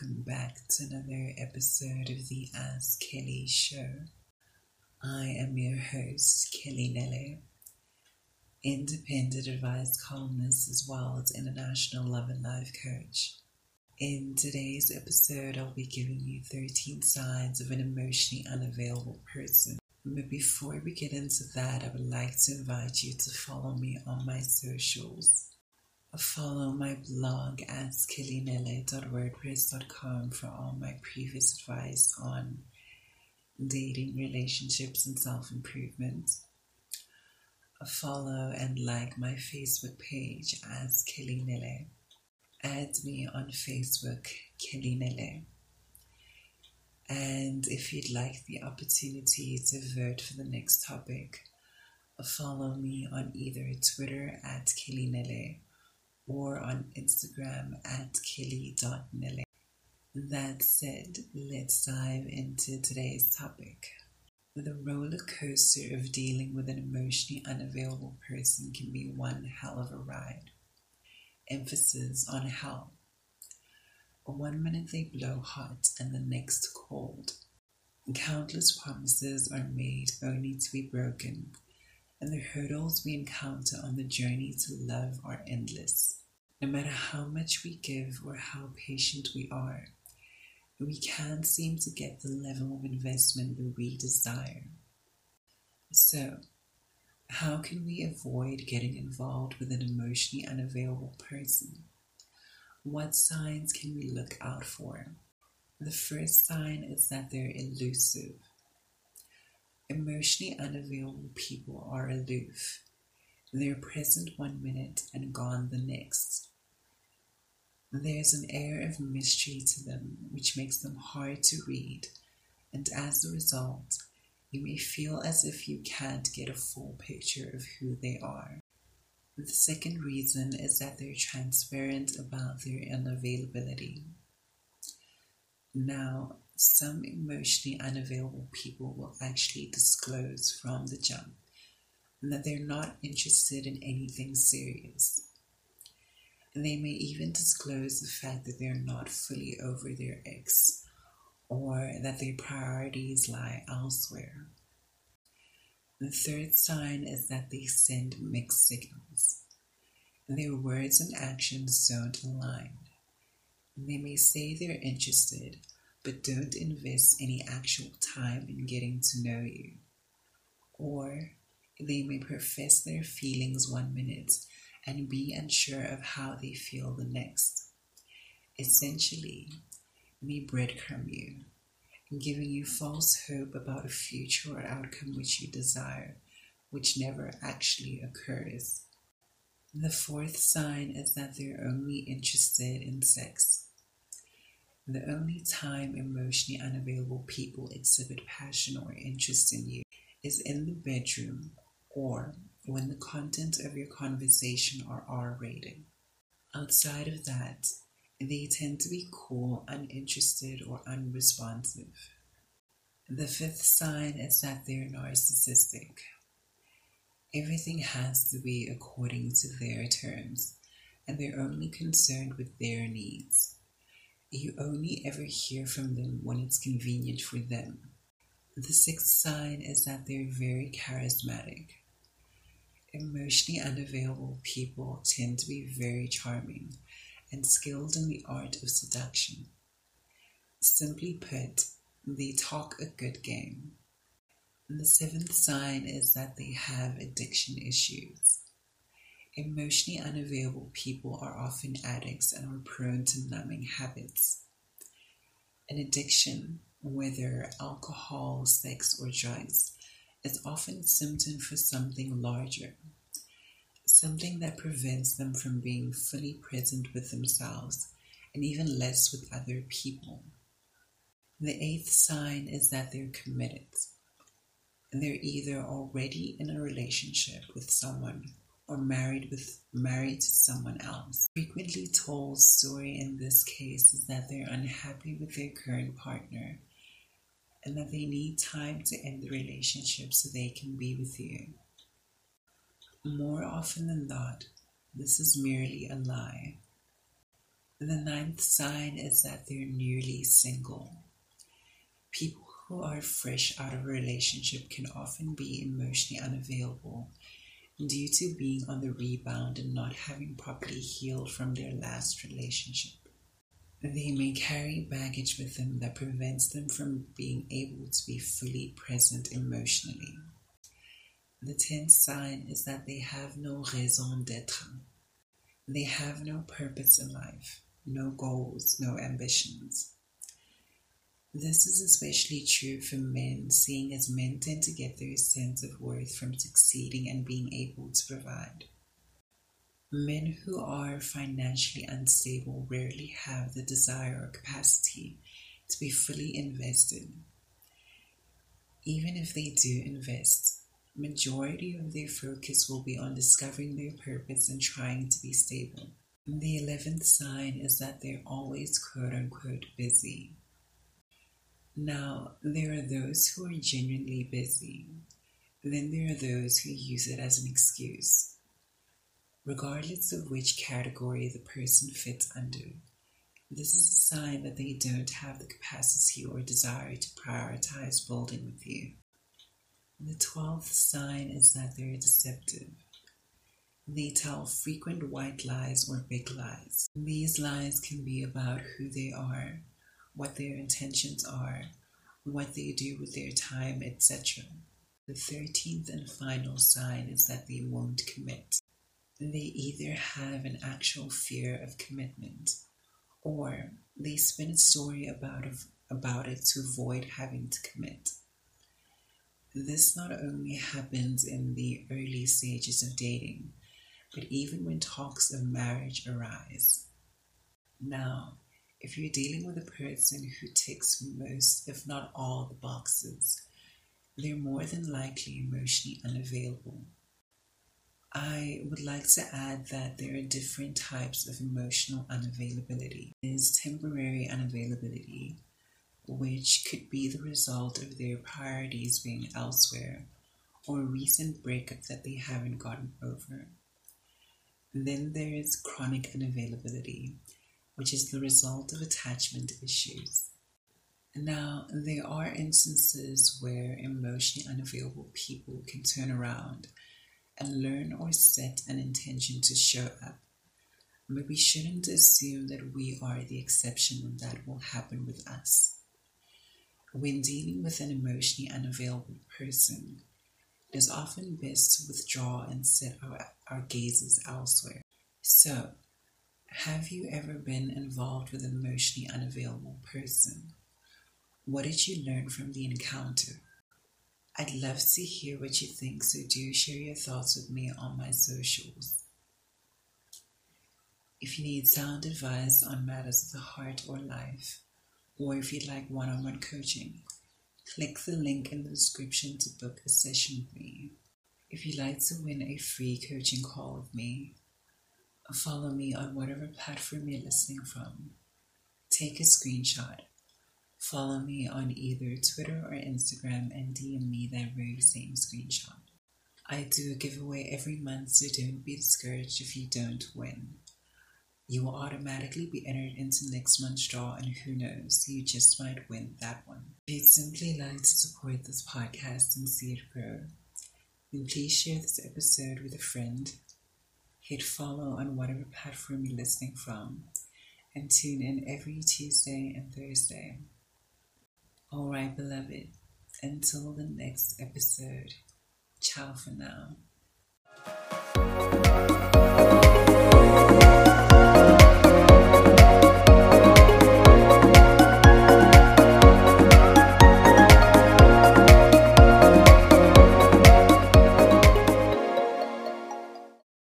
Welcome back to another episode of the Ask Kelly Show. I am your host, Kelly Nele, independent advice columnist as well as international love and life coach. In today's episode, I'll be giving you 13 signs of an emotionally unavailable person. But before we get into that, I would like to invite you to follow me on my socials. Follow my blog at skillinele.wordpress.com for all my previous advice on dating, relationships, and self improvement. Follow and like my Facebook page as Kelly Nele. Add me on Facebook, Kelly Nele. And if you'd like the opportunity to vote for the next topic, follow me on either Twitter at Kelly Nele or on Instagram at kelly.nele. That said, let's dive into today's topic. The roller coaster of dealing with an emotionally unavailable person can be one hell of a ride. Emphasis on hell. One minute they blow hot and the next cold. Countless promises are made only to be broken, and the hurdles we encounter on the journey to love are endless. No matter how much we give or how patient we are, we can't seem to get the level of investment that we desire. So, how can we avoid getting involved with an emotionally unavailable person? What signs can we look out for? The first sign is that they're elusive. Emotionally unavailable people are aloof. They're present one minute and gone the next. There's an air of mystery to them which makes them hard to read, and as a result, you may feel as if you can't get a full picture of who they are. The second reason is that they're transparent about their unavailability. Now, some emotionally unavailable people will actually disclose from the jump that they're not interested in anything serious and they may even disclose the fact that they're not fully over their ex or that their priorities lie elsewhere. The third sign is that they send mixed signals. Their words and actions don't align. They may say they're interested, but don't invest any actual time in getting to know you. Or they may profess their feelings one minute and be unsure of how they feel the next. Essentially, me breadcrumb you, giving you false hope about a future or outcome which you desire, which never actually occurs. The fourth sign is that they're only interested in sex. The only time emotionally unavailable people exhibit passion or interest in you is in the bedroom or when the content of your conversation are R rated. Outside of that, they tend to be cool, uninterested, or unresponsive. The fifth sign is that they're narcissistic. Everything has to be according to their terms, and they're only concerned with their needs. You only ever hear from them when it's convenient for them. The sixth sign is that they're very charismatic. Emotionally unavailable people tend to be very charming and skilled in the art of seduction. Simply put, they talk a good game. The seventh sign is that they have addiction issues. Emotionally unavailable people are often addicts and are prone to numbing habits. An addiction, whether alcohol, sex, or drugs, is often a symptom for something larger, something that prevents them from being fully present with themselves and even less with other people. The eighth sign is that they're committed. They're either already in a relationship with someone or married with married to someone else. Frequently told story in this case is that they're unhappy with their current partner and that they need time to end the relationship so they can be with you. More often than not, this is merely a lie. The ninth sign is that they're newly single. People who are fresh out of a relationship can often be emotionally unavailable due to being on the rebound and not having properly healed from their last relationship. They may carry baggage with them that prevents them from being able to be fully present emotionally. The tenth sign is that they have no raison d'etre. They have no purpose in life, no goals, no ambitions. This is especially true for men, seeing as men tend to get their sense of worth from succeeding and being able to provide. Men who are financially unstable rarely have the desire or capacity to be fully invested. Even if they do invest, majority of their focus will be on discovering their purpose and trying to be stable. The 11th sign is that they're always quote unquote busy. Now, there are those who are genuinely busy. Then there are those who use it as an excuse. Regardless of which category the person fits under, this is a sign that they don't have the capacity or desire to prioritize building with you. The twelfth sign is that they're deceptive. They tell frequent white lies or big lies. These lies can be about who they are, what their intentions are, what they do with their time, etc. The thirteenth and final sign is that they won't commit. They either have an actual fear of commitment or they spin a story about, about it to avoid having to commit. This not only happens in the early stages of dating, but even when talks of marriage arise. Now, if you're dealing with a person who ticks most, if not all, the boxes, they're more than likely emotionally unavailable. I would like to add that there are different types of emotional unavailability. There's temporary unavailability, which could be the result of their priorities being elsewhere or a recent breakup that they haven't gotten over. Then there is chronic unavailability, which is the result of attachment issues. Now, there are instances where emotionally unavailable people can turn around and learn or set an intention to show up. But we shouldn't assume that we are the exception and that will happen with us. When dealing with an emotionally unavailable person, it is often best to withdraw and set our, our gazes elsewhere. So, have you ever been involved with an emotionally unavailable person? What did you learn from the encounter? I'd love to hear what you think, so do share your thoughts with me on my socials. If you need sound advice on matters of the heart or life, or if you'd like one on one coaching, click the link in the description to book a session with me. If you'd like to win a free coaching call with me, follow me on whatever platform you're listening from. Take a screenshot. Follow me on either Twitter or Instagram and DM me that very same screenshot. I do a giveaway every month, so don't be discouraged if you don't win you will automatically be entered into next month's draw, and who knows, you just might win that one. If you'd simply like to support this podcast and see it grow, then please share this episode with a friend, hit follow on whatever platform you're listening from, and tune in every Tuesday and Thursday. Alright, beloved, until the next episode, ciao for now.